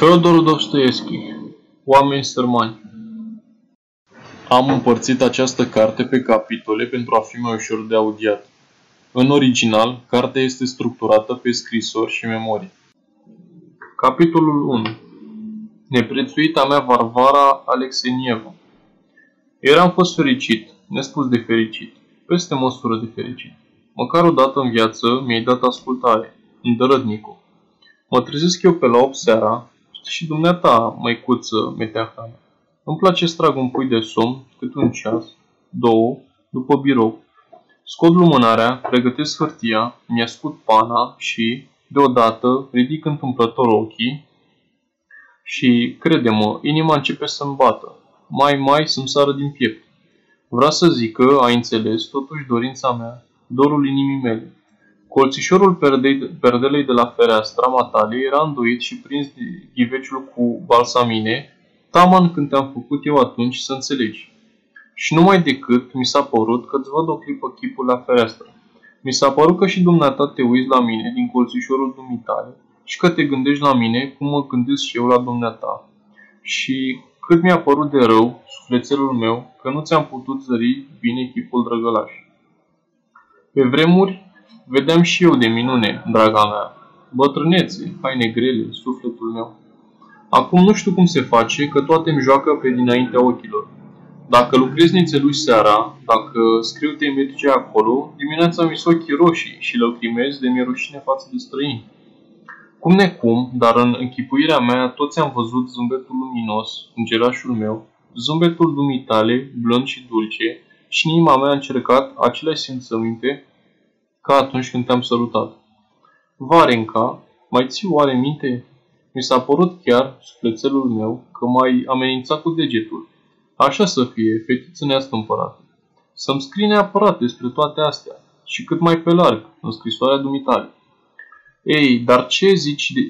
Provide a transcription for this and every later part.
Feodor Dostoevski Oameni sărmani Am împărțit această carte pe capitole pentru a fi mai ușor de audiat. În original, cartea este structurată pe scrisori și memorii. Capitolul 1 Neprețuita mea Varvara Alexenieva Eram fost fericit, nespus de fericit, peste măsură de fericit. Măcar o dată în viață mi-ai dat ascultare, îndărădnicu. Mă trezesc eu pe la 8 seara, și dumneata, măicuță meteahană. Îmi place să trag un pui de somn, cât un ceas, două, după birou. Scot lumânarea, pregătesc hârtia, mi-ascut pana și, deodată, ridic întâmplător ochii și, crede-mă, inima începe să-mi bată. Mai, mai să-mi sară din piept. Vrea să zică, ai înțeles, totuși dorința mea, dorul inimii mele. Colțișorul perdelei de la fereastra mataliei era îndoit și prins de ghiveciul cu balsamine, taman când te-am făcut eu atunci să înțelegi. Și numai decât mi s-a părut că-ți văd o clipă chipul la fereastră. Mi s-a părut că și dumneata te uiți la mine din colțișorul dumitale și că te gândești la mine cum mă gândesc și eu la dumneata. Și cât mi-a părut de rău, sufletelul meu, că nu ți-am putut zări bine chipul drăgălaș. Pe vremuri, Vedeam și eu de minune, draga mea. Bătrânețe, haine grele, sufletul meu. Acum nu știu cum se face că toate îmi joacă pe dinaintea ochilor. Dacă lucrez nițeluși seara, dacă scriu temetice acolo, dimineața mi ochii roșii și lăcrimez de mi rușine față de străini. Cum necum, dar în închipuirea mea toți am văzut zâmbetul luminos, gerașul meu, zâmbetul dumitale, blând și dulce, și în inima mea a încercat aceleași simțăminte ca atunci când te-am salutat. Varenca, mai ții oare minte? Mi s-a părut chiar, sufletelul meu, că mai amenința cu degetul. Așa să fie, fetiță neastâmpărată. Să-mi scrii neapărat despre toate astea și cât mai pe larg, în scrisoarea dumitale. Ei, dar ce zici de...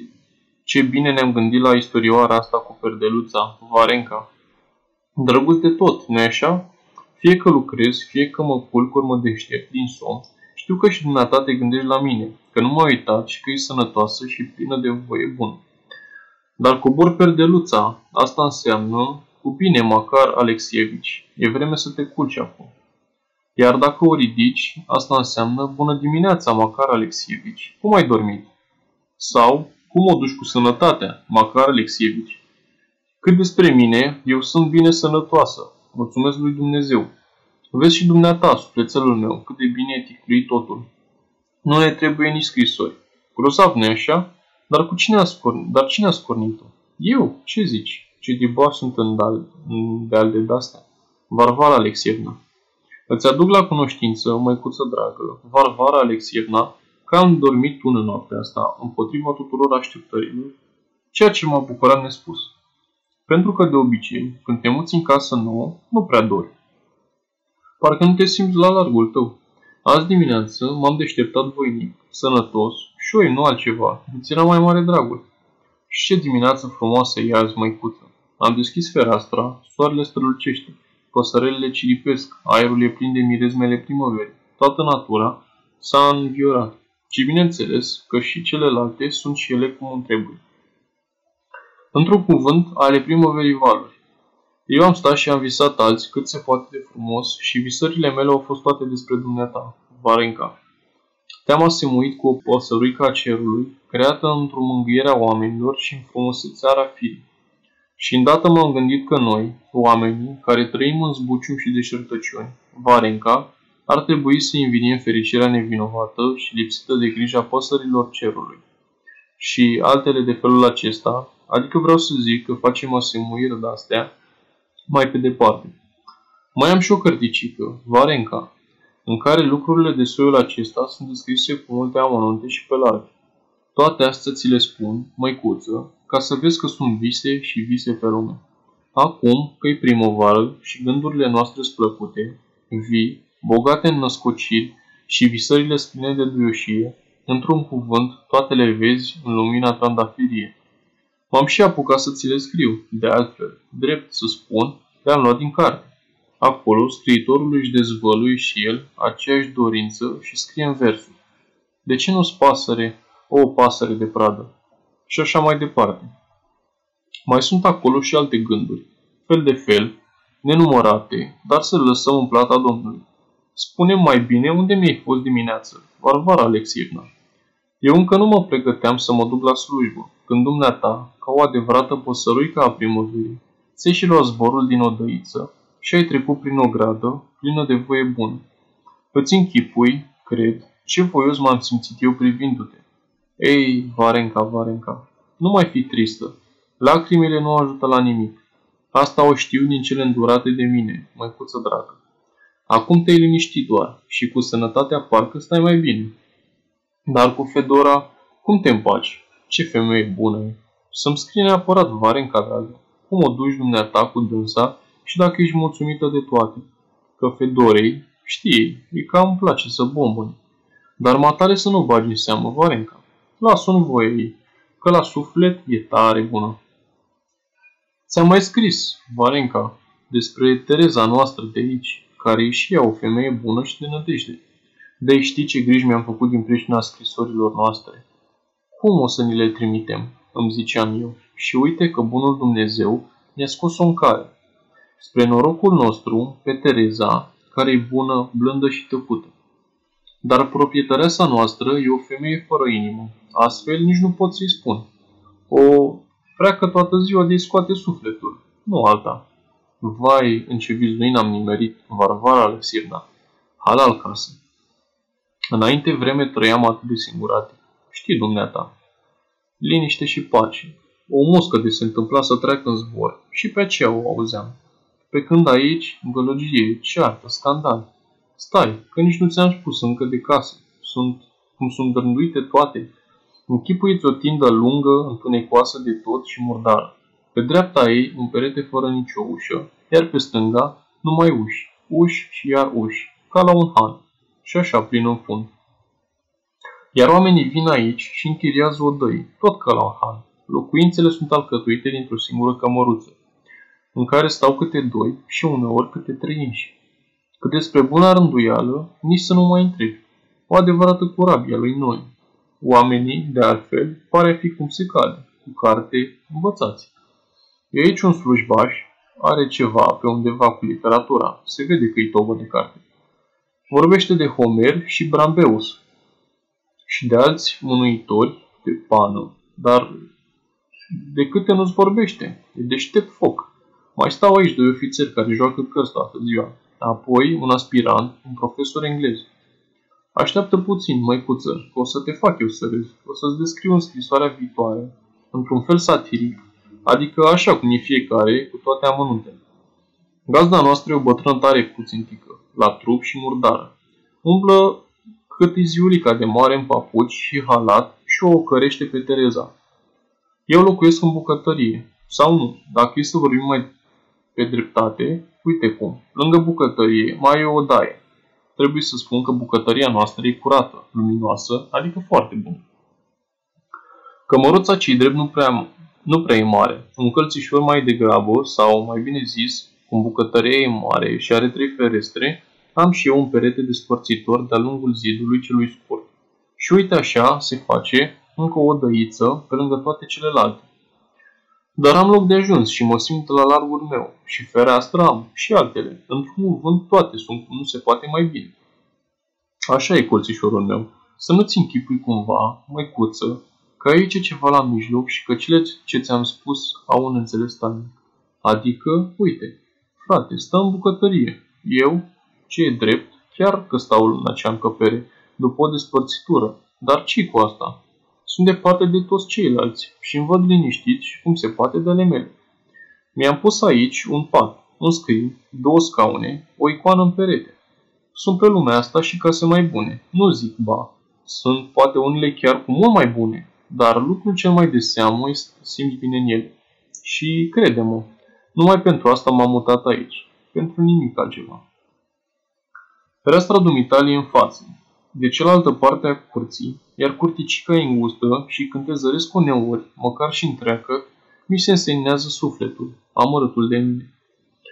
Ce bine ne-am gândit la istorioara asta cu perdeluța, Varenca. Drăguț de tot, nu-i așa? Fie că lucrez, fie că mă culc mă deștept din somn, știu că și dumneata te gândești la mine, că nu m-a uitat și că e sănătoasă și plină de voie bună. Dar cobor perdeluța, asta înseamnă, cu bine, Macar Alexievici, e vreme să te culci acum. Iar dacă o ridici, asta înseamnă bună dimineața, Macar Alexievici, cum ai dormit? Sau, cum o duci cu sănătatea, Macar Alexievici? Cât despre mine, eu sunt bine sănătoasă, mulțumesc lui Dumnezeu. Vezi și dumneata, sufletelul meu, cât de bine e ticluit totul. Nu ne trebuie nici scrisori. Grozav, nu așa? Dar cu cine a scornit? Dar cine a scornit-o? Eu, ce zici? Ce diboa sunt în dal, de al de dastea? Varvara Alexievna. Îți aduc la cunoștință, măicuță dragă, Varvara Alexievna, că am dormit în noaptea asta, împotriva tuturor așteptărilor, ceea ce m-a bucurat nespus. Pentru că de obicei, când te muți în casă nouă, nu prea dormi. Parcă nu te simți la largul tău. Azi dimineață m-am deșteptat voinic, sănătos și oi, nu altceva. Îți era mai mare dragul. Și ce dimineață frumoasă e azi, măicuță. Am deschis fereastra, soarele strălucește, păsărelele ciripesc, aerul e plin de mirezmele primăverii. Toată natura s-a înviorat. Și bineînțeles că și celelalte sunt și ele cum trebuie. Într-un cuvânt, ale primăverii valuri. Eu am stat și am visat alți cât se poate de frumos și visările mele au fost toate despre dumneata, Varenca. Te-am asemuit cu o păsăruică a cerului, creată într-o mângâiere a oamenilor și în frumusețarea firii. Și îndată m-am gândit că noi, oamenii, care trăim în zbucium și deșertăciuni, Varenca, ar trebui să invinim fericirea nevinovată și lipsită de grija păsărilor cerului. Și altele de felul acesta, adică vreau să zic că facem asemuire de astea, mai pe departe. Mai am și o cărticică, Varenca, în care lucrurile de soiul acesta sunt descrise cu multe amănunte și pe larg. Toate astea ți le spun, măicuță, ca să vezi că sunt vise și vise pe lume. Acum că e primăvară și gândurile noastre splăcute, vii, bogate în născociri și visările spline de duioșie, într-un cuvânt, toate le vezi în lumina trandafirie. M-am și apucat să ți le scriu, de altfel, drept să spun, le-am luat din carte. Acolo, scriitorul își dezvăluie și el aceeași dorință și scrie în versuri. De ce nu-ți pasăre, o pasăre de pradă? Și așa mai departe. Mai sunt acolo și alte gânduri, fel de fel, nenumărate, dar să lăsăm în plata Domnului. spune mai bine unde mi-ai fost dimineață, Varvara Alexievna. Eu încă nu mă pregăteam să mă duc la slujbă, când dumneata, ca o adevărată păsăruică a primăverii, ți și lua zborul din odăiță și ai trecut prin o gradă plină de voie bună. Îți închipui, cred, ce voios m-am simțit eu privindu-te. Ei, Varenca, Varenca, nu mai fi tristă. Lacrimile nu ajută la nimic. Asta o știu din cele îndurate de mine, măicuță dragă. Acum te-ai liniștit doar și cu sănătatea parcă stai mai bine. Dar cu Fedora, cum te împaci? Ce femeie bună e! Să-mi scrie neapărat Varenca, dragă. Cum o duci dumneata cu dânsa și dacă ești mulțumită de toate. Că Fedorei, știi, e cam îmi place să bombăni. Dar matale să nu bagi în seamă, Varenca. Lasă-o în voie ei, că la suflet e tare bună. Ți-am mai scris, Varenca, despre Tereza noastră de aici, care e și ea o femeie bună și de nădejde. De știi ce griji mi-am făcut din pricina scrisorilor noastre. Cum o să ni le trimitem? Îmi ziceam eu. Și uite că bunul Dumnezeu mi-a scos-o în care. Spre norocul nostru, pe Tereza, care e bună, blândă și tăcută. Dar proprietăreasa noastră e o femeie fără inimă. Astfel nici nu pot să-i spun. O freacă toată ziua de-i scoate sufletul, nu alta. Vai, în ce vizuin am nimerit, Varvara Alexirna. Halal casă. Înainte vreme trăiam atât de singurate. Știi, dumneata. Liniște și pace. O muscă de se întâmpla să treacă în zbor și pe aceea o auzeam. Pe când aici, gălăgie, ceartă, scandal. Stai, că nici nu ți-am spus încă de casă. Sunt, cum sunt dărânduite toate. Închipuiți o tindă lungă, întunecoasă de tot și murdară. Pe dreapta ei, un perete fără nicio ușă, iar pe stânga, numai uși, uși și iar uși, ca la un han. Și așa plin în fund. Iar oamenii vin aici și închiriază odăi, tot ca la un han. Locuințele sunt alcătuite dintr-o singură cămăruță, în care stau câte doi și uneori câte trei inși. Că despre buna rânduială, nici să nu mai întreb. O adevărată corabie a lui noi. Oamenii, de altfel, pare fi cum se cade, cu carte învățați. E aici un slujbaș, are ceva pe undeva cu literatura, se vede că e tobă de carte. Vorbește de Homer și Brambeus și de alți mânuitori de pană, dar de câte nu-ți vorbește, e deștept foc. Mai stau aici doi ofițeri care joacă cărți toată ziua apoi un aspirant, un profesor englez. Așteaptă puțin, măicuță, că o să te fac eu să râzi. O să-ți descriu în scrisoarea viitoare, într-un fel satiric, adică așa cum e fiecare, cu toate amănuntele. Gazda noastră e o bătrână tare puțintică, la trup și murdară. Umblă cât e ziulica de mare în papuci și halat și o cărește pe Tereza. Eu locuiesc în bucătărie, sau nu, dacă e să vorbim mai pe dreptate, uite cum, lângă bucătărie mai e o daie. Trebuie să spun că bucătăria noastră e curată, luminoasă, adică foarte bună. Cămăruța cei drept nu prea, nu prea e mare, un călțișor mai degrabă, sau mai bine zis, cum bucătăria e mare și are trei ferestre, am și eu un perete despărțitor de-a lungul zidului celui scurt. Și uite așa se face încă o dăiță pe lângă toate celelalte. Dar am loc de ajuns și mă simt la largul meu. Și fereastră am, și altele. Într-un cuvânt toate sunt cum nu se poate mai bine. Așa e colțișorul meu. Să nu-ți închipui cumva, măicuță, că aici e ceva la mijloc și că cele ce ți-am spus au un înțeles tainic. Adică, uite, frate, stă în bucătărie. Eu, ce e drept, chiar că stau în acea încăpere, după o despărțitură. Dar ce cu asta? Sunt departe de toți ceilalți și îmi văd liniștit și cum se poate de ale mele. Mi-am pus aici un pat, un scrin, două scaune, o icoană în perete. Sunt pe lumea asta și case mai bune. Nu zic ba. Sunt poate unele chiar cu mult mai bune, dar lucrul cel mai de seamă este să simți bine în ele. Și crede-mă, numai pentru asta m-am mutat aici. Pentru nimic altceva. Fereastra dumitale e în față, de cealaltă parte a curții, iar curticica e îngustă și când te zăresc uneori, măcar și întreacă, mi se însemnează sufletul, amărâtul de mine.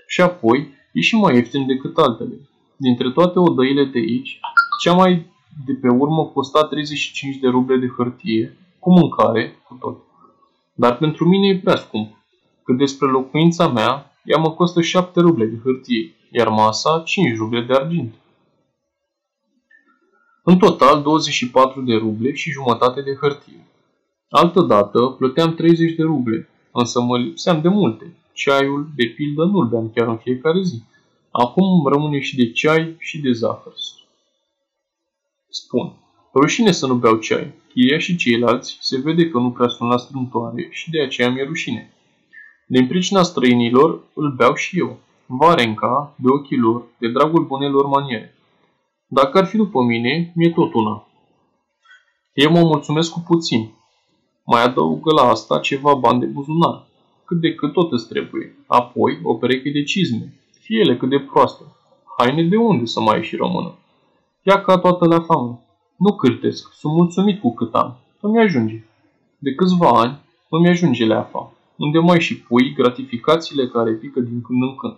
Și apoi, e și mai ieftin decât altele. Dintre toate odăile de aici, cea mai de pe urmă costa 35 de ruble de hârtie, cu mâncare, cu tot. Dar pentru mine e prea scump. Cât despre locuința mea, ea mă costă șapte ruble de hârtie, iar masa 5 ruble de argint. În total 24 de ruble și jumătate de hârtie. Altădată plăteam 30 de ruble, însă mă lipseam de multe. Ceaiul, de pildă, nu-l beam chiar în fiecare zi. Acum rămâne și de ceai și de zahăr. Spun, rușine să nu beau ceai. Chiria și ceilalți se vede că nu prea sunt la strâmtoare și de aceea mi-e rușine. Din pricina străinilor îl beau și eu. Varenca, de ochii lor, de dragul bunelor maniere. Dacă ar fi după mine, mi-e tot una. Eu mă mulțumesc cu puțin. Mai adaugă la asta ceva bani de buzunar. Cât de cât tot îți trebuie. Apoi o pereche de cizme. Fie ele cât de proastă. Haine de unde să mai și română? Ia ca toată la famă. Nu cârtesc, sunt mulțumit cu cât am. Îmi ajunge. De câțiva ani îmi ajunge leafa, unde mai și pui gratificațiile care pică din când în când.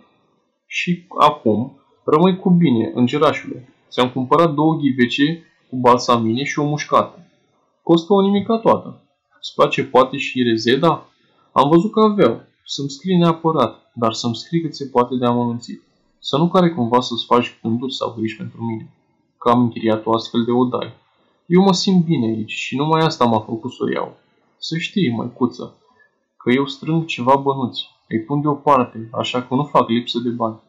Și acum rămâi cu bine, îngerașule. Ți-am cumpărat două ghivece cu balsamine și o mușcată. Costă o nimica toată. Îți place poate și rezeda? Am văzut că aveau. Să-mi scrii neapărat, dar să-mi scrii cât se poate de amănunțit. Să nu care cumva să-ți faci gânduri sau griji pentru mine că am închiriat o astfel de odai. Eu mă simt bine aici și numai asta m-a făcut să o iau. Să știi, măicuță, că eu strâng ceva bănuți, îi pun deoparte, așa că nu fac lipsă de bani.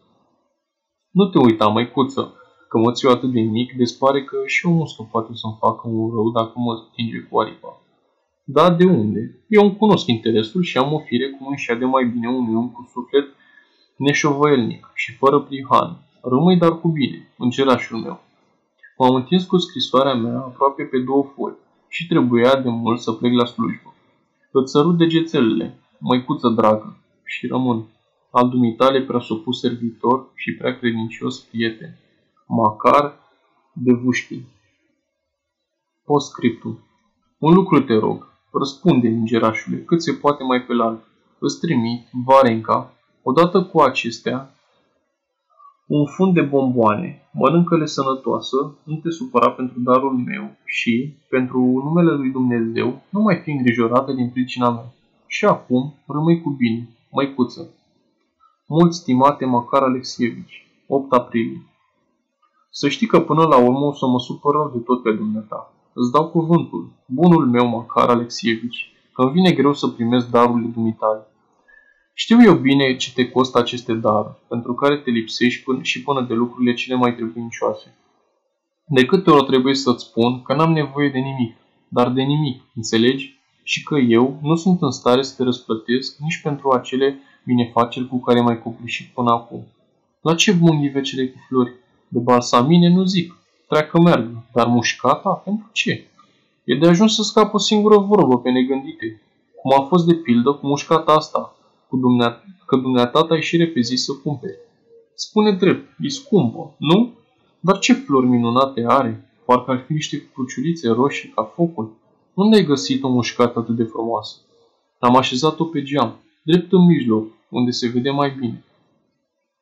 Nu te uita, măicuță, că mă țiu atât de mic, despare că și o muscă poate să-mi facă un rău dacă mă stinge cu aripa. Da, de unde? Eu îmi cunosc interesul și am o fire cum înșea de mai bine un om cu suflet neșovăielnic și fără prihan. Rămâi dar cu bine, îngerașul meu. M-am întins cu scrisoarea mea aproape pe două foi și trebuia de mult să plec la slujbă. Îți sărut degețelele, măicuță dragă, și rămân. Al dumitale prea supus servitor și prea credincios prieten. Macar de vușchi. Postscriptum. Un lucru te rog, răspunde îngerașule, cât se poate mai pe larg. Îți trimit, Varenca, odată cu acestea, un fund de bomboane, mănâncă-le sănătoasă, nu te supăra pentru darul meu și, pentru numele lui Dumnezeu, nu mai fi îngrijorată din pricina mea. Și acum, rămâi cu bine, măicuță. Mult stimate Macar Alexievici, 8 aprilie. Să știi că până la urmă o să mă supăr de tot pe dumneata. Îți dau cuvântul, bunul meu Macar Alexievici, că îmi vine greu să primesc darurile dumitale. Știu eu bine ce te costă aceste daruri, pentru care te lipsești până și până de lucrurile cele mai trebuincioase. De câte ori trebuie să-ți spun că n-am nevoie de nimic, dar de nimic, înțelegi? Și că eu nu sunt în stare să te răsplătesc nici pentru acele binefaceri cu care m-ai copleșit până acum. La ce bun ghivecele cu flori? De balsamine nu zic, treacă meargă, dar mușcata? Pentru ce? E de ajuns să scap o singură vorbă pe negândite, cum a fost de pildă cu mușcata asta, cu dumneata, că dumneata ai și repezi să cumperi. Spune drept, e scumpă, nu? Dar ce flori minunate are! Parcă ar fi niște cruciulițe roșii ca focul. Unde ai găsit o mușcată atât de frumoasă? Am așezat-o pe geam, drept în mijloc, unde se vede mai bine.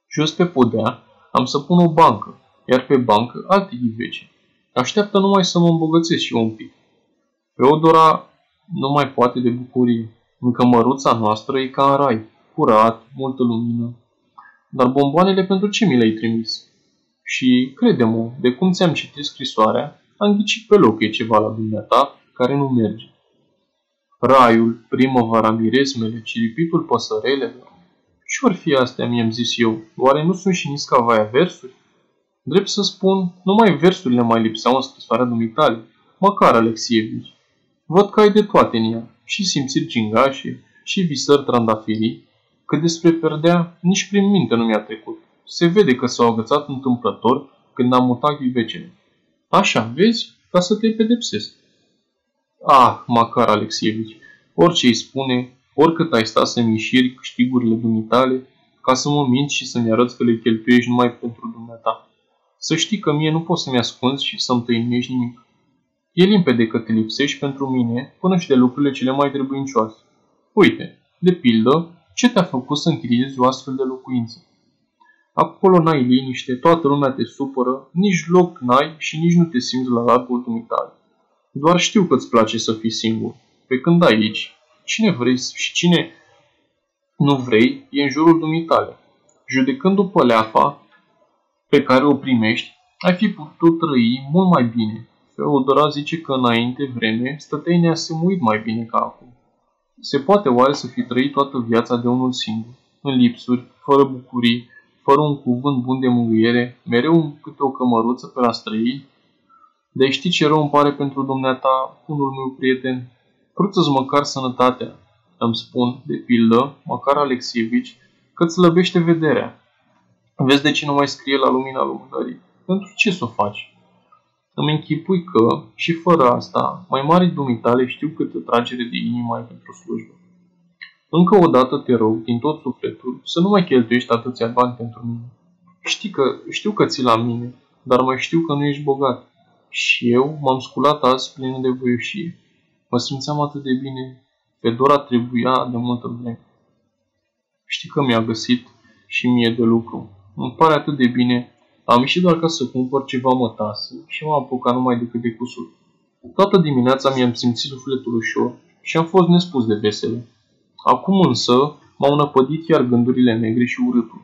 Jos pe podea am să pun o bancă, iar pe bancă alte ghivece. Așteaptă numai să mă îmbogățesc și eu un pic. Feodora nu mai poate de bucurie. Încă măruța noastră e ca în rai, curat, multă lumină. Dar bomboanele pentru ce mi le-ai trimis? Și, crede-mă, de cum ți-am citit scrisoarea, am ghicit pe loc e ceva la dumneata care nu merge. Raiul, primăvara, miresmele, ciripitul păsărelelor. Ce ori fi astea, mi-am zis eu, oare nu sunt și niscavaia versuri? Drept să spun, numai versurile mai lipseau în scrisoarea dumitale, măcar Alexievici. Văd că ai de toate în ea și simțiri gingașe, și visări trandafirii, că despre perdea nici prin minte nu mi-a trecut. Se vede că s-au agățat întâmplător când am mutat ghivecele. Așa, vezi? Ca să te pedepsesc. Ah, Macar Alexievici, orice îi spune, oricât ai sta să-mi înșiri câștigurile dumitale, ca să mă minți și să-mi arăți că le cheltuiești numai pentru dumneata. Să știi că mie nu poți să-mi ascunzi și să-mi tăinești nimic. E limpede că te lipsești pentru mine până și de lucrurile cele mai trebuincioase. Uite, de pildă, ce te-a făcut să închiriezi o astfel de locuință? Acolo n-ai liniște, toată lumea te supără, nici loc n-ai și nici nu te simți la largul dumitale. Doar știu că îți place să fii singur. Pe când aici, cine vrei și cine nu vrei, e în jurul dumitale. Judecând după leafa pe care o primești, ai fi putut trăi mult mai bine. Feodora zice că înainte vreme stăteai neasemuit mai bine ca acum. Se poate oare să fi trăit toată viața de unul singur, în lipsuri, fără bucurii, fără un cuvânt bun de mângâiere, mereu câte o cămăruță pe la străini? De știi ce rău îmi pare pentru dumneata, unul meu prieten? Cruță-ți măcar sănătatea. Îmi spun, de pildă, măcar Alexievici, că îți slăbește vederea. Vezi de ce nu mai scrie la lumina lumânării? Pentru ce să o faci? Îmi închipui că, și fără asta, mai mari dumitale știu câtă tragere de inimă ai pentru slujbă. Încă o dată te rog, din tot sufletul, să nu mai cheltuiești atâția bani pentru mine. Știi că, știu că ți la mine, dar mai știu că nu ești bogat. Și eu m-am sculat azi plin de voioșie. Mă simțeam atât de bine. Fedora trebuia de multă vreme. Știi că mi-a găsit și mie de lucru. Îmi pare atât de bine. Am ieșit doar ca să cumpăr ceva mătase și m-am apucat numai decât de cusut. Toată dimineața mi-am simțit sufletul ușor și am fost nespus de vesele. Acum însă m-au năpădit iar gândurile negre și urâtul.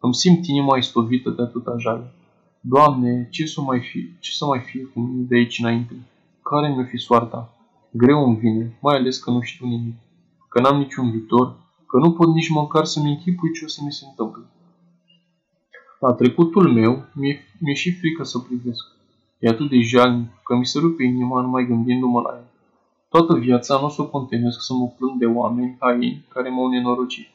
Îmi simt inima istovită de atâta jale. Doamne, ce să mai fi, ce să mai fie cu mine de aici înainte? Care mi-o fi soarta? Greu îmi vine, mai ales că nu știu nimic, că n-am niciun viitor, că nu pot nici măcar să-mi închipui ce o să mi se întâmple. La trecutul meu mi-e, mi și frică să privesc. E atât de jalnic că mi se rupe inima numai gândindu-mă la el. Toată viața nu o să o contenuiesc să mă plâng de oameni ca ei care m-au nenorocit.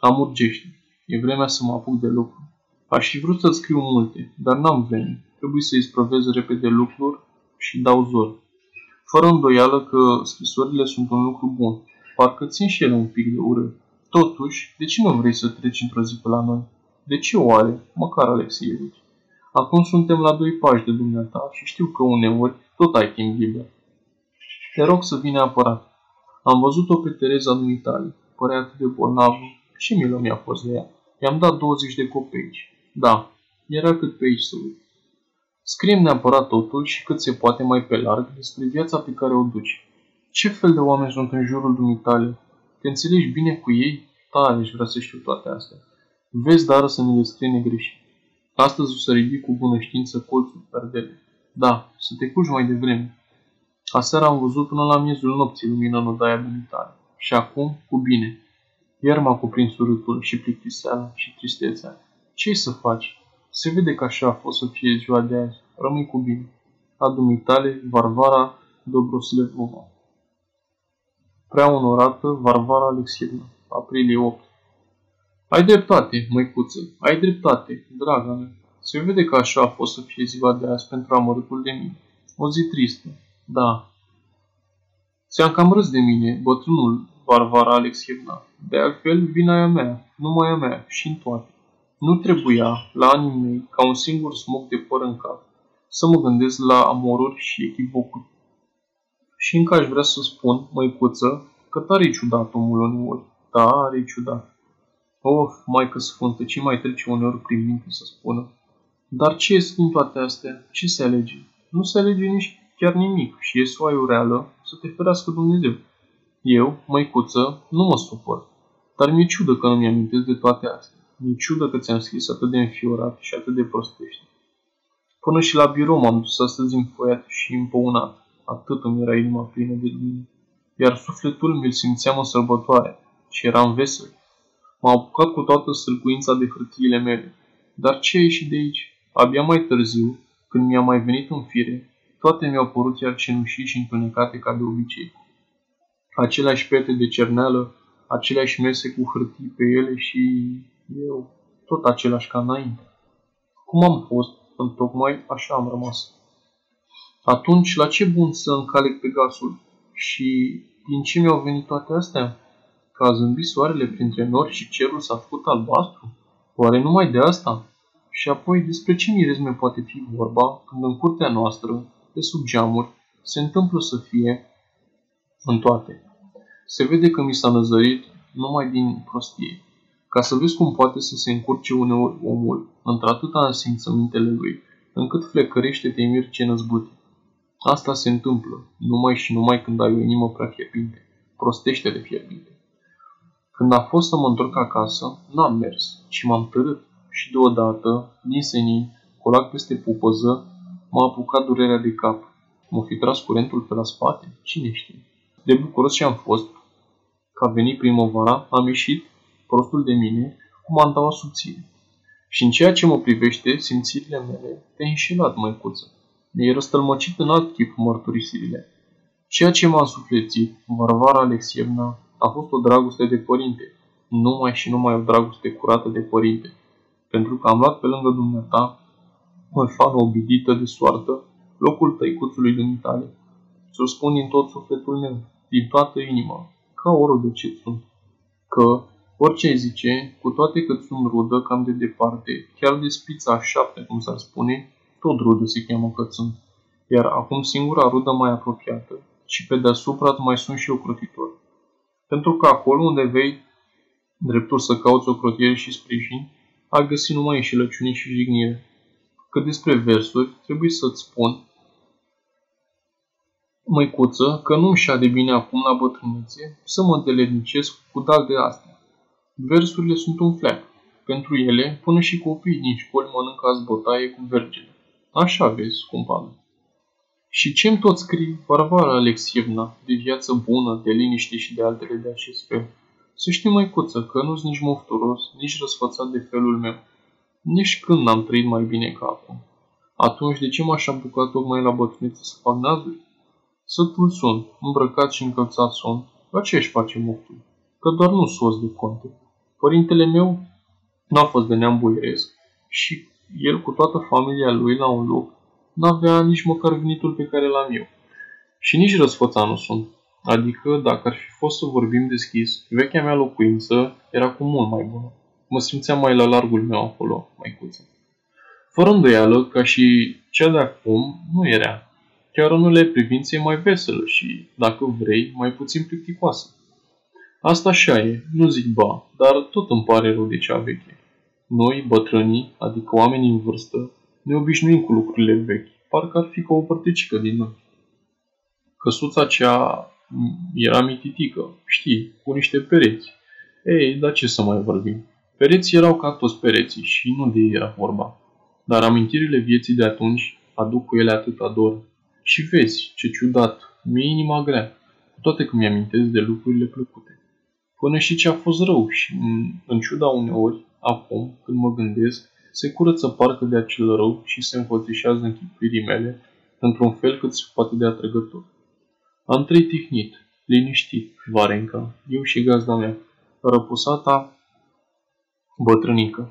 Am urgește. E vremea să mă apuc de lucru. Aș fi vrut să scriu multe, dar n-am vreme. Trebuie să-i sprovez repede lucruri și dau zor. Fără îndoială că scrisorile sunt un lucru bun. Parcă țin și ele un pic de urât. Totuși, de ce nu vrei să treci într-o zi pe la noi? De ce oare? Măcar Alexievici. Acum suntem la doi pași de dumneata și știu că uneori tot ai timp liber. Te rog să vii neapărat. Am văzut-o pe Tereza dumitale. Părea atât de bolnavă. Ce milă mi-a fost de ea. I-am dat 20 de copeici. Da, era cât pe aici să uit. Scriem neapărat totul și cât se poate mai pe larg despre viața pe care o duci. Ce fel de oameni sunt în jurul dumitale? Te înțelegi bine cu ei? Tare își vrea să știu toate astea. Vezi, dar să ne le scrie negreșit. Astăzi o să ridic cu bună știință colțul perdele. Da, să te cuci mai devreme. Aseară am văzut până la miezul nopții lumina în odaia dumitale. Și acum, cu bine. Iar m-a cuprins urâtul și plictiseala și tristețea. Ce să faci? Se vede că așa a fost să fie ziua de azi. Rămâi cu bine. A dumitale, Varvara Dobroslevova. Prea onorată, Varvara Alexievna. Aprilie 8. Ai dreptate, măicuță, ai dreptate, draga mea. Se vede că așa a fost să fie ziua de azi pentru amărâtul de mine. O zi tristă, da. Ți-am cam râs de mine, bătrânul Varvara Alexievna. De altfel, vina a mea, numai a mea și în toate. Nu trebuia, la anii mei, ca un singur smoc de păr în cap, să mă gândesc la amoruri și echivocuri. Și încă aș vrea să spun, măicuță, că tare ciudat omul uneori, tare ciudat. Of, Maică Sfântă, ce mai trece uneori prin minte să spună? Dar ce e din toate astea? Ce se alege? Nu se alege nici chiar nimic și e soaiul reală să te ferească Dumnezeu. Eu, măicuță, nu mă supăr, dar mi-e ciudă că nu mi-amintesc de toate astea. Mi-e ciudă că ți-am scris atât de înfiorat și atât de prostește. Până și la birou m-am dus astăzi înfoiat și împăunat. Atât îmi era inima plină de lumină. Iar sufletul mi-l simțeam în sărbătoare și eram vesel. M-am apucat cu toată sâlcuința de hârtiile mele. Dar ce a ieșit de aici? Abia mai târziu, când mi-a mai venit în fire, toate mi-au părut iar cenușii și întunecate ca de obicei. Aceleași pete de cerneală, aceleași mese cu hârtii pe ele și eu, tot același ca înainte. Cum am fost, tocmai așa am rămas. Atunci, la ce bun să încalec pe gasul? Și din ce mi-au venit toate astea? Că a zâmbit soarele printre nori și cerul s-a făcut albastru? Oare numai de asta? Și apoi, despre ce mirezme poate fi vorba când în curtea noastră, de sub geamuri, se întâmplă să fie în toate. Se vede că mi s-a năzărit numai din prostie, ca să vezi cum poate să se încurce uneori omul într-atâta în simțămintele lui, încât flecărește te mir ce năzbâte. Asta se întâmplă, numai și numai când ai o inimă prea fierbinte, prostește de fierbinte. Când a fost să mă întorc acasă, n-am mers, ci m-am târât și deodată, din senin, colac peste pupăză, m-a apucat durerea de cap. M-a fi tras curentul pe la spate? Cine știe? De bucuros ce am fost, că a venit primăvara, am ieșit, prostul de mine, cu mantaua subțire. Și în ceea ce mă privește, simțirile mele te-ai înșelat, măicuță. Mi-ai răstălmăcit în alt chip mărturisirile. Ceea ce m-a însuflețit, Varvara Alexievna, a fost o dragoste de părinte, numai și numai o dragoste curată de părinte, pentru că am luat pe lângă dumneata, fană obidită de soartă, locul tăicuțului dumitale. Ți-o spun din tot sufletul meu, din toată inima, ca o de ce sunt, că, orice ai zice, cu toate că sunt rudă cam de departe, chiar de spița șapte, cum s-ar spune, tot rudă se cheamă că sunt. Iar acum singura rudă mai apropiată și pe deasupra mai sunt și ocrotitor. Pentru că acolo unde vei dreptul să cauți ocrotiere și sprijin, ai găsi numai înșelăciune și jignire. Că despre versuri, trebuie să-ți spun, măicuță, că nu-mi de bine acum la bătrânețe să mă delednicesc cu dal de astea. Versurile sunt un fleac. Pentru ele, până și copiii din școli mănâncă azbotaie cu vergele. Așa vezi, scumpală. Și ce-mi tot scrii Varvara Alexievna, de viață bună, de liniște și de altele de acest fel? Să știi, măicuță, că nu-s nici mofturos, nici răsfățat de felul meu. Nici când n-am trăit mai bine ca acum. Atunci de ce m-aș apuca tocmai la bătrânețe să fac nazuri? Sătul sunt, îmbrăcat și încălțat sunt. La ce își face moftul? Că doar nu sos de conte. Părintele meu n-a fost de neam buieresc și el cu toată familia lui la un loc n-avea nici măcar venitul pe care l-am eu. Și nici răsfăța nu sunt. Adică, dacă ar fi fost să vorbim deschis, vechea mea locuință era cu mult mai bună. Mă simțeam mai la largul meu acolo, maicuță. Fără îndoială, ca și cea de acum, nu era. Chiar în unele privințe mai veselă și, dacă vrei, mai puțin plicticoasă. Asta așa e, nu zic ba, dar tot îmi pare rău de cea veche. Noi, bătrânii, adică oamenii în vârstă, ne obișnuim cu lucrurile vechi, parcă ar fi ca o părticică din noi. Căsuța cea era mititică, știi, cu niște pereți. Ei, dar ce să mai vorbim? Pereții erau ca toți pereții și nu de ei era vorba. Dar amintirile vieții de atunci aduc cu ele atâta dor. Și vezi, ce ciudat, mi-e inima grea, cu toate că mi-amintesc de lucrurile plăcute. Până și ce a fost rău și, în ciuda uneori, acum, când mă gândesc, se curăță parcă de acel rău și se înfățișează închipuirii mele într-un fel cât se poate de atrăgător. Am trăit tihnit, liniștit, Varenca, eu și gazda mea, răpusata bătrânică.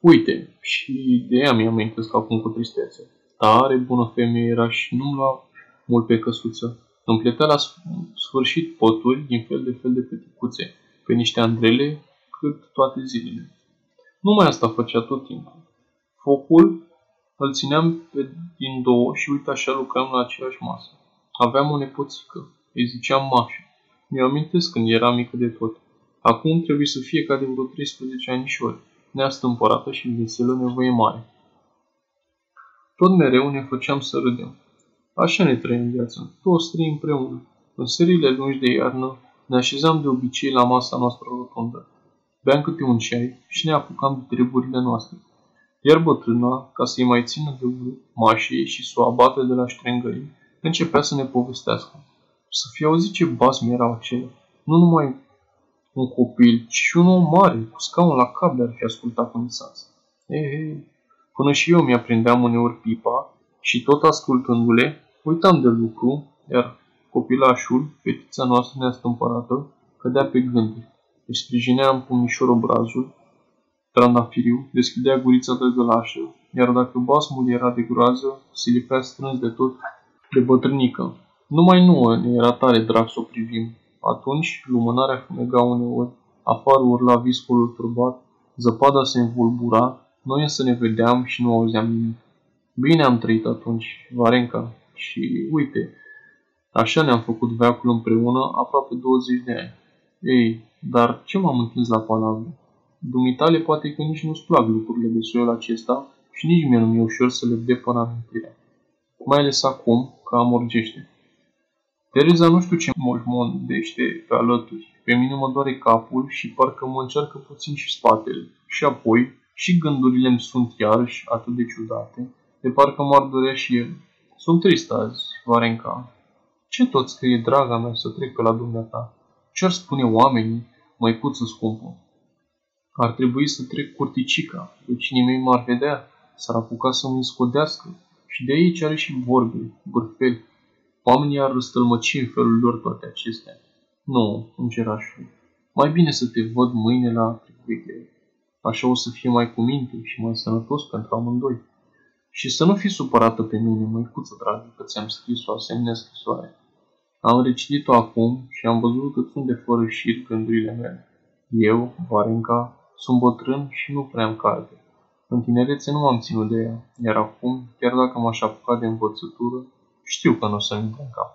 Uite, și de ea mi-am amintesc acum cu tristețe. Tare bună femeie era și nu-mi lua mult pe căsuță. Îmi pletea la sfârșit poturi din fel de fel de peticuțe, pe niște andrele, cât toate zilele. Numai asta făcea tot timpul. Focul îl țineam pe din două și uite așa lucram la aceeași masă. Aveam o nepoțică, îi ziceam Mașa. Mi-o amintesc când era mică de tot. Acum trebuie să fie ca de vreo 13 anișori, neastâmpărată și veselă nevoie mare. Tot mereu ne făceam să râdem. Așa ne trăim viața, toți trei împreună. În seriile lungi de iarnă ne așezam de obicei la masa noastră rotundă. Beam câte un ceai și ne apucam de treburile noastre. Iar bătrâna, ca să-i mai țină de mașii și să o abate de la ștrengării, începea să ne povestească. Să fie auzit ce basmi erau acelea. Nu numai un copil, ci și un om mare, cu scaun la cap de-ar fi ascultat cu nisanță. Ei, ei, până și eu mi-aprindeam uneori pipa și tot ascultându-le, uitam de lucru, iar copilașul, fetița noastră neastâmpărată, cădea pe gânduri. Își sprijinea în pumnișor obrazul, trandafiriu, deschidea gurița de gălașă, iar dacă basmul era de groază, se lipea strâns de tot de bătrânică. Numai nouă ne era tare drag să o privim. Atunci, lumânarea fumega uneori, afară urla viscolul turbat, zăpada se învulbura, noi însă ne vedeam și nu auzeam nimic. Bine am trăit atunci, Varenca, și uite, așa ne-am făcut veacul împreună aproape 20 de ani. Ei, dar ce m-am întins la palavre? Dumitale poate că nici nu-ți plac lucrurile de soiul acesta și nici mie nu mi-e ușor să le depăr amintirea. Mai ales acum, că am orgește. Tereza nu știu ce moșmondește pe alături. Pe mine mă doare capul și parcă mă încearcă puțin și spatele. Și apoi, și gândurile îmi sunt iarăși atât de ciudate, de parcă m-ar durea și el. Sunt trist azi, Varenca. Ce tot scrie, draga mea, să trec pe la dumneata? Ce-ar spune oamenii, măicuță scumpă? Ar trebui să trec curticica, vecinii mei m-ar vedea, s-ar apuca să mă scodească. Și de aici are și vorbe, bârfeli. Oamenii ar răstălmăci în felul lor toate acestea. Nu, îngerașul. Mai bine să te văd mâine la tribuire. Așa o să fie mai cu minte și mai sănătos pentru amândoi. Și să nu fii supărată pe mine, măicuță dragă, că ți-am scris o asemenea scrisoare. Am recitit-o acum și am văzut că sunt de fără șir gândurile mele. Eu, Varenca, sunt bătrân și nu prea am carte. În tinerețe nu m-am ținut de ea, iar acum, chiar dacă m-aș apuca de învățătură, știu că nu o să-mi în cap.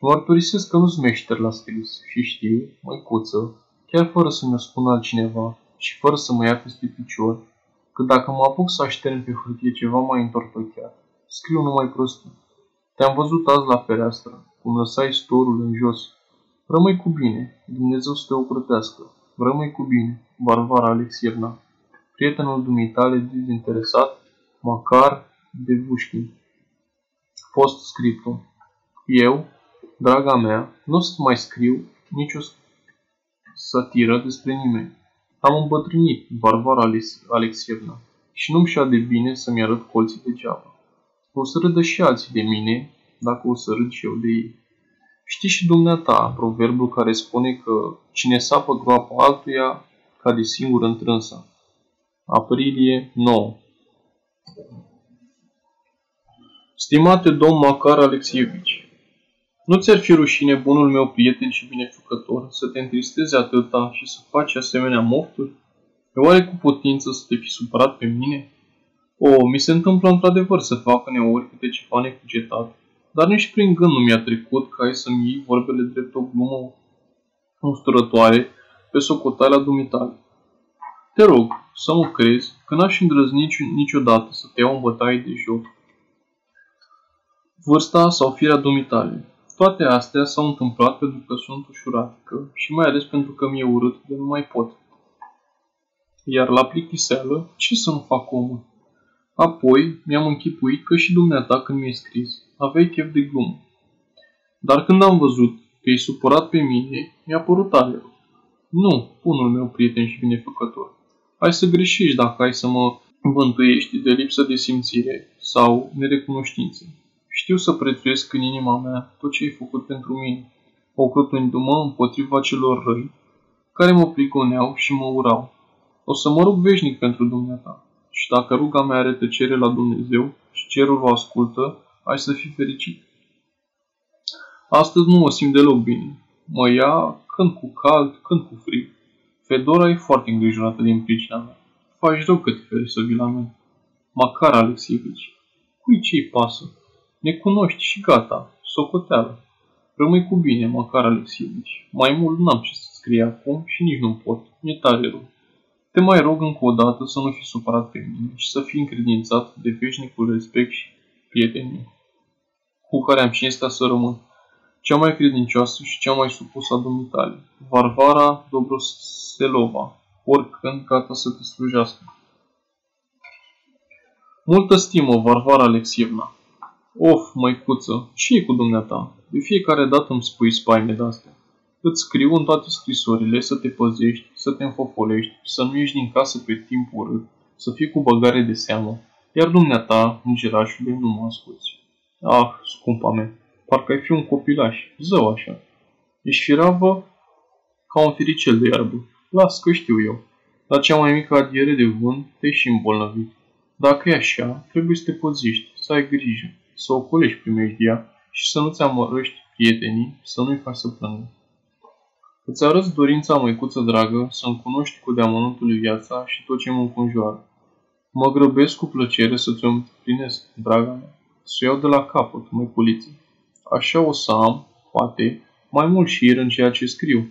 Mărturisesc că nu-s meșter la scris și știu, măicuță, chiar fără să mi-o spună altcineva și fără să mă ia peste picior, că dacă mă apuc să aștern pe hârtie ceva mai întortocheat, scriu numai prostii. Te-am văzut azi la fereastră, cum lăsai storul în jos. Rămâi cu bine, Dumnezeu să te ocrotească. Rămâi cu bine, Varvara Alexievna. Prietenul dumitale dezinteresat, Macar de Vușchin. Post scriptum. Eu, draga mea, nu o să mai scriu nicio satiră despre nimeni. Am îmbătrânit, Varvara Alexievna, și nu-mi șa de bine să-mi arăt colții degeaba. O să râdă și alții de mine, dacă o să râd și eu de ei. Știi și dumneata proverbul care spune că cine sapă groapa altuia cade singur întrânsă. Aprilie 9 Stimate domn Macar Alexievici, nu ți-ar fi rușine, bunul meu prieten și binefăcător, să te întristezi atâta și să faci asemenea mofturi? E oare cu putință să te fi supărat pe mine? O, mi se întâmplă într-adevăr să fac uneori câte ceva necugetat, dar nici prin gând nu mi-a trecut ca să-mi iei vorbele drept o glumă musturătoare pe socoteala dumitale. Te rog să mă crezi că n-aș îndrăzni niciodată să te iau în bătaie de joc. Vârsta sau firea dumitale. Toate astea s-au întâmplat pentru că sunt ușuratică și mai ales pentru că mi-e urât de nu mai pot. Iar la plictiseală, ce să nu fac omul? Apoi mi-am închipuit că și dumneata când mi-ai scris, aveai chef de glumă. Dar când am văzut că e supărat pe mine, mi-a părut tare Nu, bunul meu prieten și binefăcător. Ai să greșești dacă ai să mă vântuiești de lipsă de simțire sau nerecunoștință. Știu să prețuiesc în inima mea tot ce ai făcut pentru mine, ocrotundu-mă împotriva celor răi, care mă prigoneau și mă urau. O să mă rog veșnic pentru dumneata. Și dacă ruga mea are tăcere la Dumnezeu și cerul o ascultă, ai să fii fericit. Astăzi nu mă simt deloc bine. Mă ia când cu cald, când cu frig. Fedora e foarte îngrijorată din pricina mea. Faci rău că te feri să vii la mine. Macar Alexievici. Cui ce-i pasă? Ne cunoști și gata. Socoteală. Rămâi cu bine, Macar Alexievici. Mai mult n-am ce să scrie acum și nici nu pot. Mi-e tare rău. Te mai rog încă o dată să nu fii supărat pe mine și să fii încredințat de veșnicul respect și prietenie cu care am cinstea să rămân. Cea mai credincioasă și cea mai supusă a dumitale, Varvara Dobroselova, oricând gata să te slujească. Multă stimă, Varvara Alexievna. Of, măicuță, ce e cu dumneata? De fiecare dată îmi spui spaime de-astea. Îți scriu în toate scrisorile să te păzești, să te înfofolești, să nu ieși din casă pe timp urât, să fii cu băgare de seamă, iar dumneata, îngerașule, nu mă asculți. Ah, scumpa mea, parcă ai fi un copilaș, zău așa. Ești firavă ca un firicel de iarbă. Las că știu eu. La cea mai mică adiere de vânt te și îmbolnăvit. Dacă e așa, trebuie să te păzești, să ai grijă, să ocolești primejdia și să nu-ți amărăști prietenii, să nu-i faci să plângă. Îți arăți dorința, măicuță dragă, să-mi cunoști cu deamănuntul viața și tot ce mă înconjoară. Mă grăbesc cu plăcere să ți-o împlinesc, draga mea, să o iau de la capăt, măiculiță. Așa o să am, poate, mai mult șir în ceea ce scriu.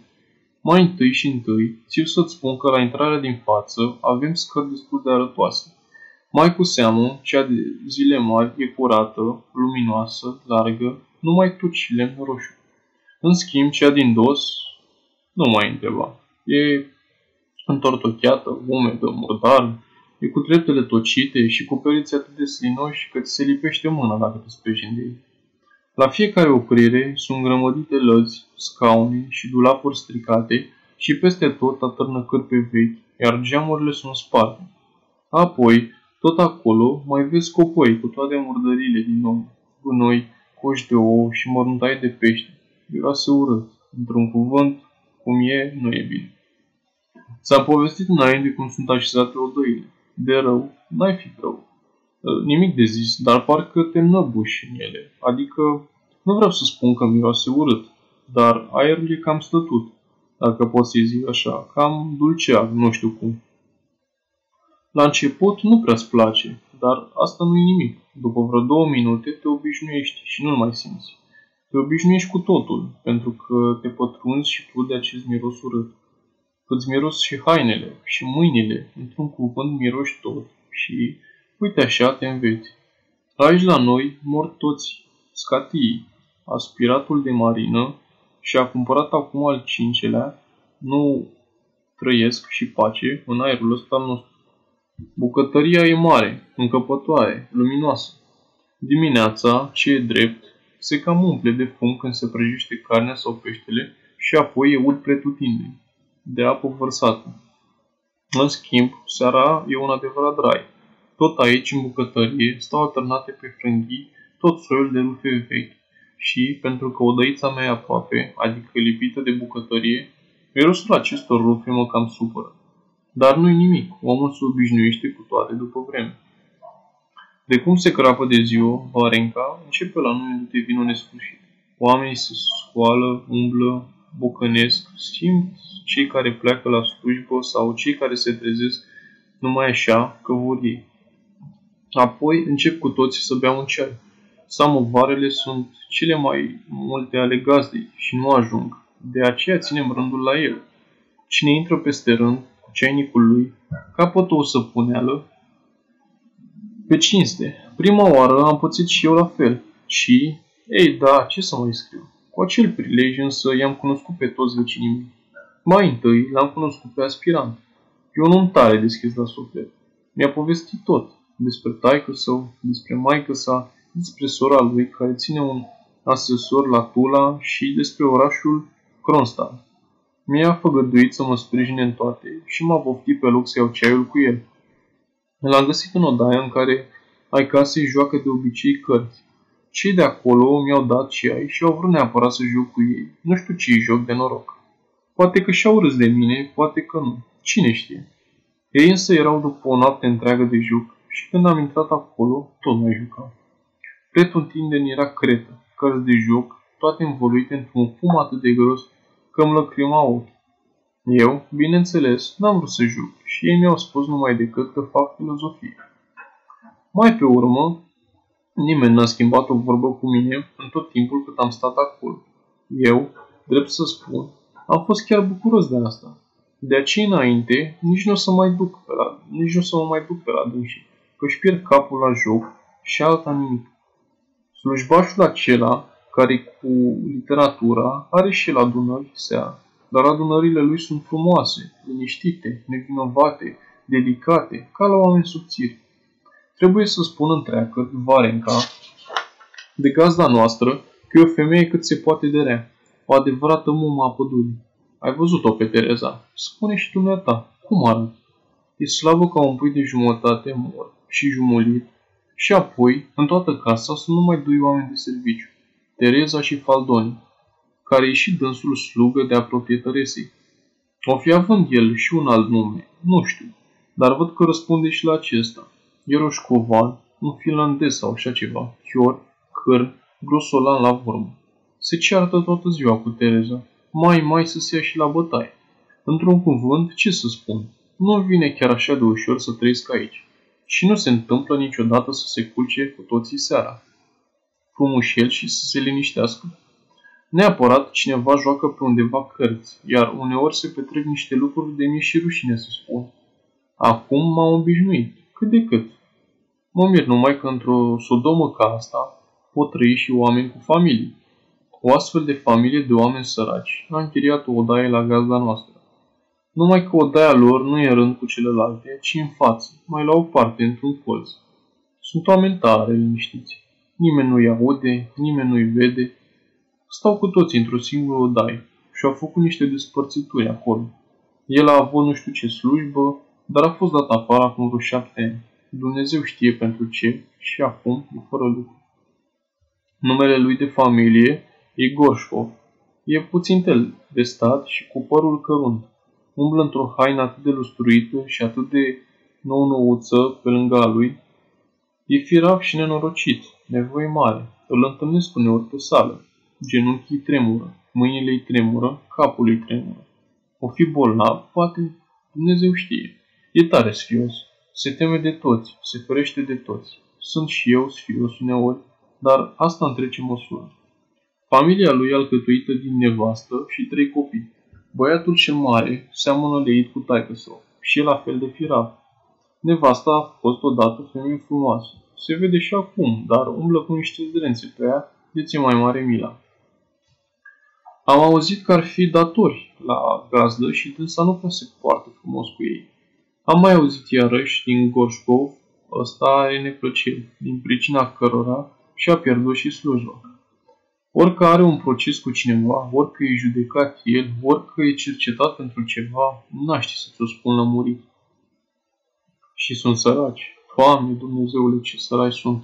Mai întâi și întâi, țiu să-ți spun că la intrarea din față avem scări destul de arătoase. Mai cu seamă, cea de zile mari e curată, luminoasă, largă, numai tucile în roșu. În schimb, cea din dos nu mai întreba. E întortocheată, umedă, murdară, e cu treptele tocite și cu pereții atât de slinoși că ți se lipește mâna dacă te sprijin de ei. La fiecare oprire sunt grămădite lăzi, scaune și dulapuri stricate și peste tot atârnă cârpe vechi, iar geamurile sunt sparte. Apoi, tot acolo, mai vezi copoi cu toate murdările din nou, gunoi, coși de ou și măruntai de pește. Miroase urât. Într-un cuvânt, cum e, nu e bine. S-a povestit înainte cum sunt așezate odăile. De rău, n-ai fi rău. Nimic de zis, dar parcă te năbuși în ele. Adică, nu vreau să spun că miroase urât, dar aerul e cam stătut, dacă pot să-i zic așa, cam dulceag, nu știu cum. La început nu prea-ți place, dar asta nu e nimic. După vreo două minute te obișnuiești și nu-l mai simți. Te obișnuiești cu totul, pentru că te pătrunzi și tu de acest miros urât. Îți miros și hainele și mâinile, într-un cuvânt miroși tot și uite așa te înveți. Aici la noi mor toți scatii. Aspiratul de marină și-a cumpărat acum al cincelea, nu trăiesc și pace în aerul ăsta al nostru. Bucătăria e mare, încăpătoare, luminoasă. Dimineața, ce e drept, se cam umple de fum când se prăjește carnea sau peștele și apoi e ult pretutindeni, de apă vărsată. În schimb, seara e un adevărat drai. Tot aici, în bucătărie, stau alternate pe frânghii tot soiul de rufe vechi și, pentru că odăița mea e aproape, adică lipită de bucătărie, mirosul acestor rufe mă cam supără. Dar nu-i nimic, omul se obișnuiește cu toate după vreme. De cum se crapă de ziua, Varenca începe la noi de vinul nesfârșit. Oamenii se scoală, umblă, bocănesc, simt cei care pleacă la slujbă sau cei care se trezesc numai așa că vor ei. Apoi încep cu toții să bea un ceai. Samovarele sunt cele mai multe ale gazdei și nu ajung. De aceea ținem rândul la el. Cine intră peste rând, cu ceainicul lui, capătă o săpuneală pe cinste. Prima oară am pățit și eu la fel. Și, ei da, ce să mai scriu? Cu acel prilej însă i-am cunoscut pe toți vecinii mei. Mai întâi l-am cunoscut pe aspirant. E un om tare deschis la suflet. Mi-a povestit tot. Despre taică său, despre maică sa, despre sora lui care ține un asesor la Tula și despre orașul Kronstadt. Mi-a făgăduit să mă sprijine în toate și m-a poftit pe loc să iau ceaiul cu el. L-am găsit în odaia în care ai casei joacă de obicei cărți. Cei de acolo mi-au dat ceai și au vrut neapărat să joc cu ei. Nu știu ce joc de noroc. Poate că și-au râs de mine, poate că nu. Cine știe? Ei însă erau după o noapte întreagă de joc și când am intrat acolo, tot mai jucam. Pretutindeni era cretă, cărți de joc, toate învoluite într-un fum atât de gros că îmi lăcrima ochii. Eu, bineînțeles, n-am vrut să joc și ei mi-au spus numai decât că fac filozofie. Mai pe urmă, nimeni n-a schimbat o vorbă cu mine în tot timpul cât am stat acolo. Eu, drept să spun, am fost chiar bucuros de asta. De aceea înainte, nici nu o să mai duc pe la, nici nu o să mă mai duc pe la dânsii, că își pierd capul la joc și alta nimic. Slujbașul acela, care cu literatura, are și la adunări seara dar adunările lui sunt frumoase, liniștite, nevinovate, dedicate, ca la oameni subțiri. Trebuie să spun întreagă, Varenca, de gazda noastră, că e o femeie cât se poate de rea, o adevărată mumă a pădurii. Ai văzut-o pe Tereza? Spune și dumneata, cum arată? E slabă ca un pui de jumătate mor și jumulit, și apoi, în toată casa, sunt numai doi oameni de serviciu, Tereza și Faldoni, care e și dânsul slugă de-a proprietăresei. O fi având el și un alt nume, nu știu, dar văd că răspunde și la acesta. E roșcovan, un finlandez sau așa ceva, chior, cârn, grosolan la vorbă. Se ceartă toată ziua cu Tereza, mai mai să se ia și la bătaie. Într-un cuvânt, ce să spun, nu vine chiar așa de ușor să trăiesc aici. Și nu se întâmplă niciodată să se culce cu toții seara. Frumușel și să se liniștească. Neapărat cineva joacă pe undeva cărți, iar uneori se petrec niște lucruri de mie și rușine să spun. Acum m-am obișnuit, cât de cât. Mă mir numai că într-o sodomă ca asta pot trăi și oameni cu familii. O astfel de familie de oameni săraci a închiriat o odaie la gazda noastră. Numai că odaia lor nu e în rând cu celelalte, ci în față, mai la o parte, într-un colț. Sunt oameni tare liniștiți. Nimeni nu-i aude, nimeni nu-i vede. Stau cu toți într-o singură odaie și au făcut niște despărțituri acolo. El a avut nu știu ce slujbă, dar a fost dat afară acum vreo șapte ani. Dumnezeu știe pentru ce și acum e fără lucru. Numele lui de familie e Gorșkov. E puțin tel de stat și cu părul cărunt. Umblă într-o haină atât de lustruită și atât de nou-nouță pe lângă a lui. E firav și nenorocit, nevoie mare. Îl întâlnesc uneori pe sală. Genunchii tremură, mâinile îi tremură, capul îi tremură. O fi bolnav, poate Dumnezeu știe. E tare sfios. Se teme de toți, se ferește de toți. Sunt și eu sfios uneori, dar asta întrece măsură. Familia lui alcătuită din nevastă și trei copii. Băiatul cel mare seamănă leit cu taică său și e la fel de firav. Nevasta a fost odată femeie frumoasă. Se vede și acum, dar umblă cu niște zdrențe pe ea, de ce mai mare mila. Am auzit că ar fi datori la gazdă și dânsa nu prea se poartă frumos cu ei. Am mai auzit iarăși din Gorșcov, ăsta are neplăceri, din pricina cărora și-a pierdut și slujba. Orică are un proces cu cineva, orică e judecat el, orică e cercetat pentru ceva, n-aș ști să ți-o spun la murit. Și sunt săraci. Doamne, Dumnezeule, ce săraci sunt.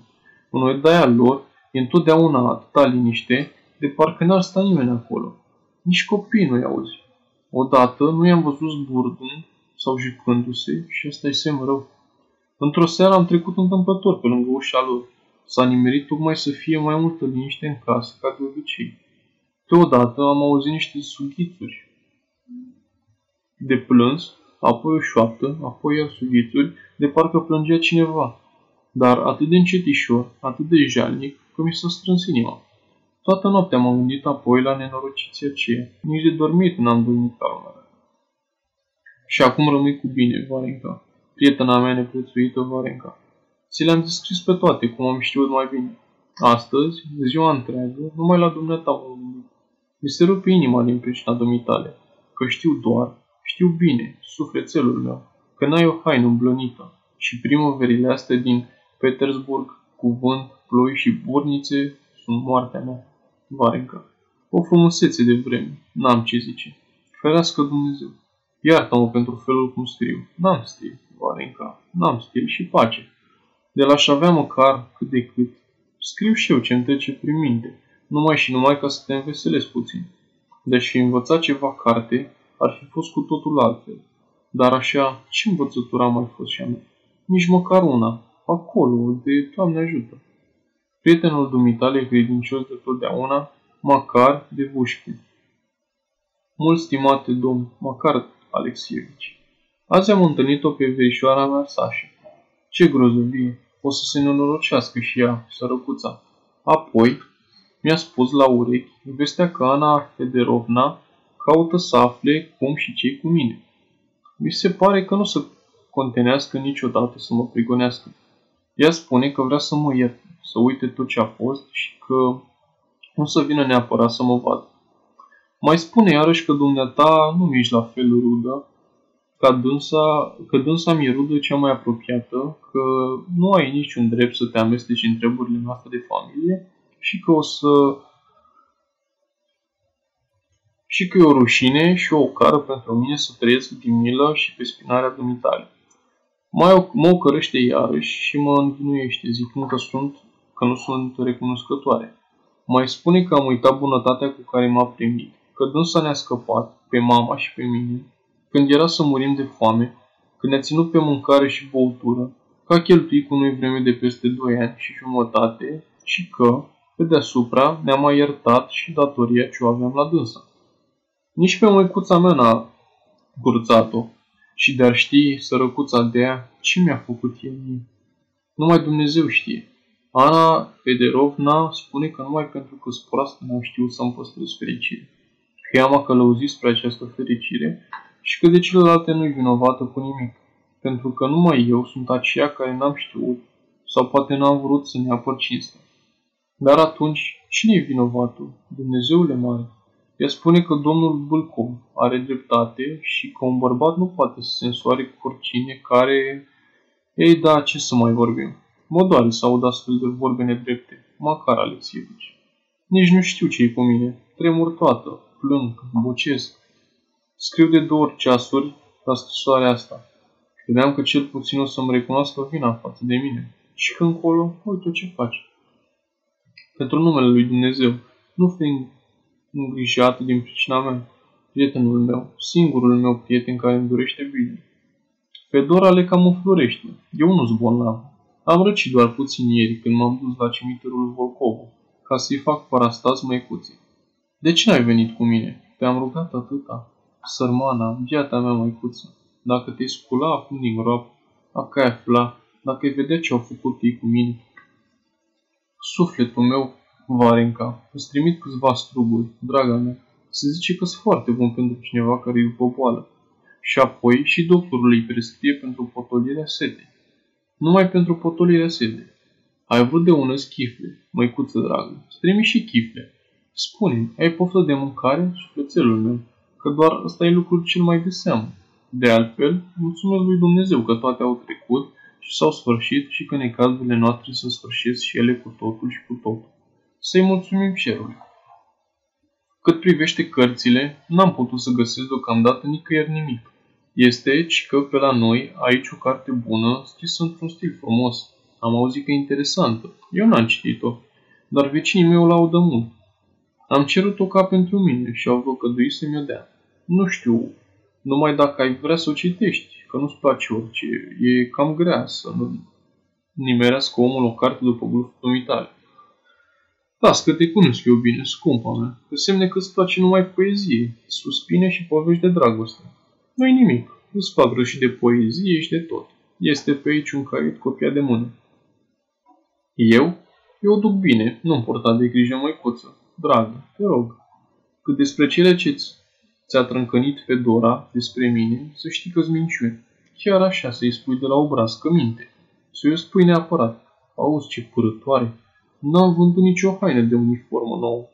În odaia lor e întotdeauna atâta liniște, de parcă n-ar sta nimeni acolo. Nici copii nu-i auzi. Odată nu i-am văzut zburdând sau jucându-se și ăsta e semn rău. Într-o seară am trecut întâmplător pe lângă ușa lor. S-a nimerit tocmai să fie mai multă liniște în casă, ca de obicei. Deodată am auzit niște sughițuri de plâns, apoi o șoaptă, apoi iar sughițuri, de parcă plângea cineva. Dar atât de încetișor, atât de jalnic, că mi s-a strâns inima. Toată noaptea m-am gândit apoi la nenorociția aceea. Nici de dormit n-am dormit calmă. Și acum rămâi cu bine, Varenca. Prietena mea neprețuită, Varenca. Ți le-am descris pe toate, cum am știut mai bine. Astăzi, ziua întreagă, numai la dumneata mă gândit. Mi se rupe inima din pricina dumitale, că știu doar, știu bine, sufletelul meu, că n-ai o haină îmblănită și primăverile astea din Petersburg, cu vânt, ploi și burnițe, sunt moartea mea, Varenca. O frumusețe de vreme, n-am ce zice. Ferească Dumnezeu. Iartă-mă pentru felul cum scriu. N-am stil, Varenca, n-am stil și pace. De la avea măcar cât de cât. Scriu și eu ce îmi trece prin minte, numai și numai ca să te înveselesc puțin. Deci fi învățat ceva carte, ar fi fost cu totul altfel. Dar așa, ce învățătură a mai fost și a mea? Nici măcar una. Acolo, de Doamne ajută. Prietenul dumitale credincios de totdeauna, Macar de Vușchi. Mult stimate domn, Macar Alexievici. Azi am întâlnit-o pe verișoara mea, Sașa. Ce grozăvie! O să se nenorocească și ea, sărăcuța. Apoi, mi-a spus la urechi vestea că Ana Federovna caută să afle cum și ce cu mine. Mi se pare că nu să contenească niciodată să mă prigonească. Ea spune că vrea să mă ierte, să uite tot ce a fost și că nu să vină neapărat să mă vadă. Mai spune iarăși că dumneata nu ești la fel rudă ca dânsa, că dânsa mi-e rudă cea mai apropiată, că nu ai niciun drept să te amesteci în treburile noastre de familie și că o să și că e o rușine și o cară pentru mine să trăiesc din milă și pe spinarea dumitale. Mai mă ocărăște iarăși și mă învinuiește, zicând că sunt, că nu sunt recunoscătoare. Mai spune că am uitat bunătatea cu care m-a primit, că dânsa ne-a scăpat, pe mama și pe mine, când era să murim de foame, când ne-a ținut pe mâncare și băutură, că a cheltuit cu noi vreme de peste 2 ani și jumătate și că, pe deasupra, ne-a mai iertat și datoria ce o aveam la dânsa. Nici pe măicuța mea n-a curțat-o și de-ar ști sărăcuța de ea ce mi-a făcut el mie. Numai Dumnezeu știe. Ana Federovna spune că numai pentru că proastă n-am știut să-mi păstrez fericire. Că ea m-a călăuzit spre această fericire și că de celelalte nu-i vinovată cu nimic, pentru că numai eu sunt aceea care n-am știut sau poate n-am vrut să ne apăr cinstea. Dar atunci, cine e vinovatul? Dumnezeule mare. Ea spune că domnul Bâlcov are dreptate și că un bărbat nu poate să se însoare cu oricine care... Ei, da, ce să mai vorbim? Mă doare să aud astfel de vorbe nedrepte. Macar Alexievici. Nici nu știu ce e cu mine. Tremur toată, plâng, bocesc. Scriu de două ceasuri la scrisoarea asta. Credeam că cel puțin o să-mi recunoască vina față de mine. Și când încolo, uite ce faci. Pentru numele lui Dumnezeu, nu fi îngrijat din pricina mea. Prietenul meu, singurul meu prieten care îmi dorește bine. Fedora le cam înflorește. Eu nu-s bolnav. Am răcit doar puțin ieri când m-am dus la cimitirul Volcovo, ca să-i fac parastas măicuții. De ce n-ai venit cu mine? Te-am rugat atâta. Sărmana, biata mea măicuță, dacă te scula acum din groap, dacă ai afla, dacă ai vedea ce au făcut ei cu mine. Sufletul meu, Varenca, îți trimit câțiva struguri, draga mea. Se zice că sunt foarte bun pentru cineva care e după boală. Și apoi și doctorul îi prescrie pentru potolirea setei. Numai pentru potolirea setei. Ai vrut de ună chifle, măicuță dragă. Strimi și chifle. Spune ai poftă de mâncare, sufletelul meu, că doar ăsta e lucrul cel mai de seamă. De altfel, mulțumesc lui Dumnezeu că toate au trecut și s-au sfârșit și că necazurile noastre să sfârșesc și ele cu totul și cu totul. Să-i mulțumim cerului. Cât privește cărțile, n-am putut să găsesc deocamdată nicăieri nimic. Este aici că pe la noi, aici o carte bună, scrisă într-un stil frumos. Am auzit că e interesantă. Eu n-am citit-o, dar vecinii mei o laudă mult. Am cerut-o ca pentru mine și au văcăduit să mi-o dea. Nu știu, numai dacă ai vrea să o citești, că nu-ți place orice. E cam grea să nu nimerească omul o carte după gustul dumitale. Las că te cunosc eu bine, scumpa mea, că semne că îți place numai poezie, suspine și povești de dragoste. Nu-i nimic, îți fac și de poezie și de tot. Este pe aici un caiet copiat de mână. Eu? Eu o duc bine, nu-mi porta de grijă măicuță. Dragă, te rog. Cât despre cele ce ți-a trâncănit Fedora despre mine, să știi că-ți minciuni. Chiar așa să-i spui de la obraz că minte. Să-i spui neapărat. Auzi ce purătoare. N-am vândut nicio haină de uniformă nouă.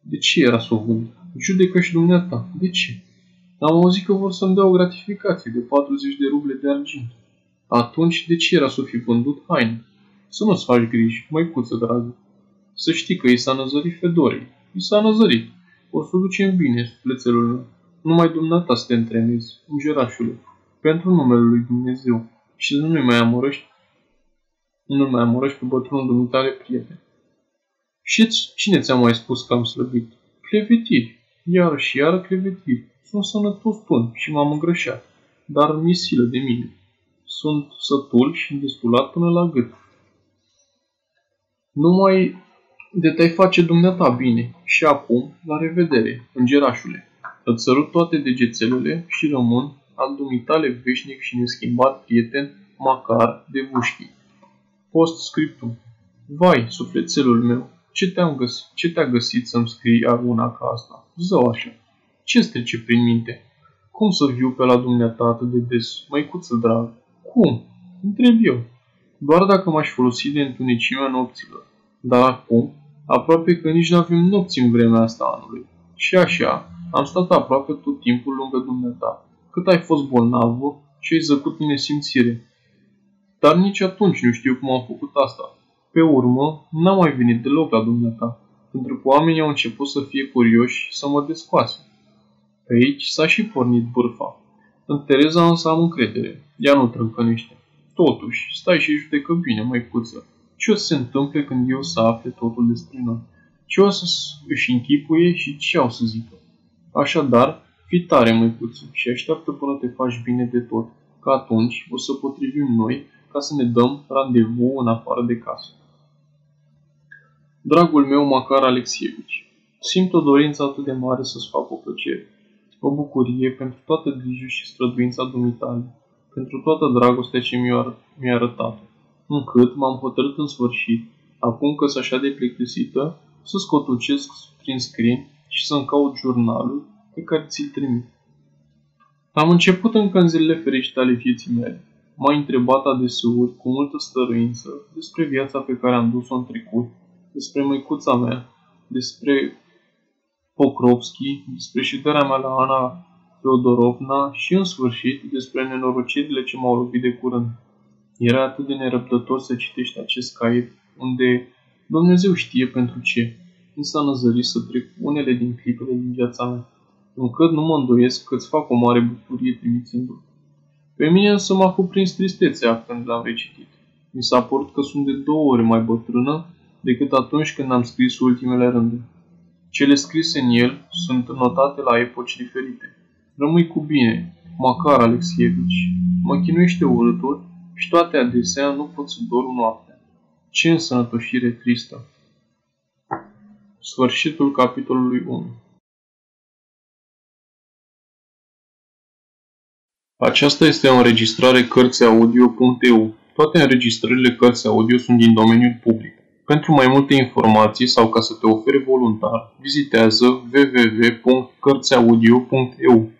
De ce era să o vând? Judecă și dumneata. De ce? Am auzit că vor să-mi dea o gratificație de 40 de ruble de argint. Atunci, de ce era să fi vândut haine? Să nu-ți faci griji, măicuță dragă. Să știi că i s-a năzărit Fedorii. I s-a năzărit. O să ducem bine, sufletelul meu. Numai dumneata să te întrenezi, îngerașule, pentru numele lui Dumnezeu și să nu-i mai amorăști, nu mai amorăști pe bătrânul dumitale prieten. Și cine ți-a mai spus că am slăbit? Clevetiri, iar și iar clevetiri. Sunt sănătos până și m-am îngrășat, dar mi silă de mine. Sunt sătul și destulat până la gât. Numai de te-ai face dumneata bine. Și acum, la revedere, îngerașule. Îți sărut toate degețelele și rămân al dumitale veșnic și neschimbat prieten Macar de Vușchi. Post scriptum. Vai, sufletelul meu, ce te-am găsit, ce te-a găsit să-mi scrii una ca asta? Zău așa. Ce trece prin minte? Cum să viu pe la dumneata atât de des, măicuță drag? Cum? Întreb eu. Doar dacă m-aș folosi de întunecimea nopților. Dar acum, aproape că nici nu avem nopți în vremea asta anului. Și așa, am stat aproape tot timpul lângă dumneata, cât ai fost bolnavă și ai zăcut din nesimțire. Dar nici atunci nu știu cum am făcut asta. Pe urmă, n-am mai venit deloc la dumneata, pentru că oamenii au început să fie curioși să mă descoase. Pe aici s-a și pornit bârfa. În Tereza însă am încredere. Ea nu trâncănește. Totuși, stai și judecă bine, măicuță. Ce o să se întâmple când eu să afle totul despre noi? Ce o să își închipuie și ce au să zică? Așadar, fii tare, măicuță, și așteaptă până te faci bine de tot, că atunci o să potrivim noi ca să ne dăm randevu în afară de casă. Dragul meu Macar Alexievici, simt o dorință atât de mare să-ți fac o plăcere, o bucurie pentru toată grijă și străduința dumitale, pentru toată dragostea ce mi-a arătat, încât m-am hotărât în sfârșit, acum că sunt așa de plictisită, să scotucesc prin screen și să-mi caut jurnalul pe care ți-l trimit. Am început încă în zilele fericite ale vieții mele. M-a întrebat adeseori, cu multă stăruință, despre viața pe care am dus-o în trecut despre măicuța mea, despre Pokrovski, despre ședarea mea la Ana Feodorovna și, în sfârșit, despre nenorocirile ce m-au lovit de curând. Era atât de nerăbdător să citești acest caiet, unde Dumnezeu știe pentru ce, mi s-a năzărit să trec unele din clipele din viața mea, încât nu mă îndoiesc că îți fac o mare bucurie trimițându-l. Pe mine însă m-a cuprins tristețea când l-am recitit. Mi s-a părut că sunt de două ori mai bătrână decât atunci când am scris ultimele rânduri. Cele scrise în el sunt notate la epoci diferite. Rămâi cu bine, Macar Alexievici. Mă chinuiește urâtul și toate adesea nu pot să dorm noaptea. Ce însănătoșire tristă! Sfârșitul capitolului 1 Aceasta este o înregistrare Cărțiaudio.eu. Toate înregistrările Cărțiaudio sunt din domeniul public. Pentru mai multe informații sau ca să te oferi voluntar, vizitează www.cărțiaudio.eu.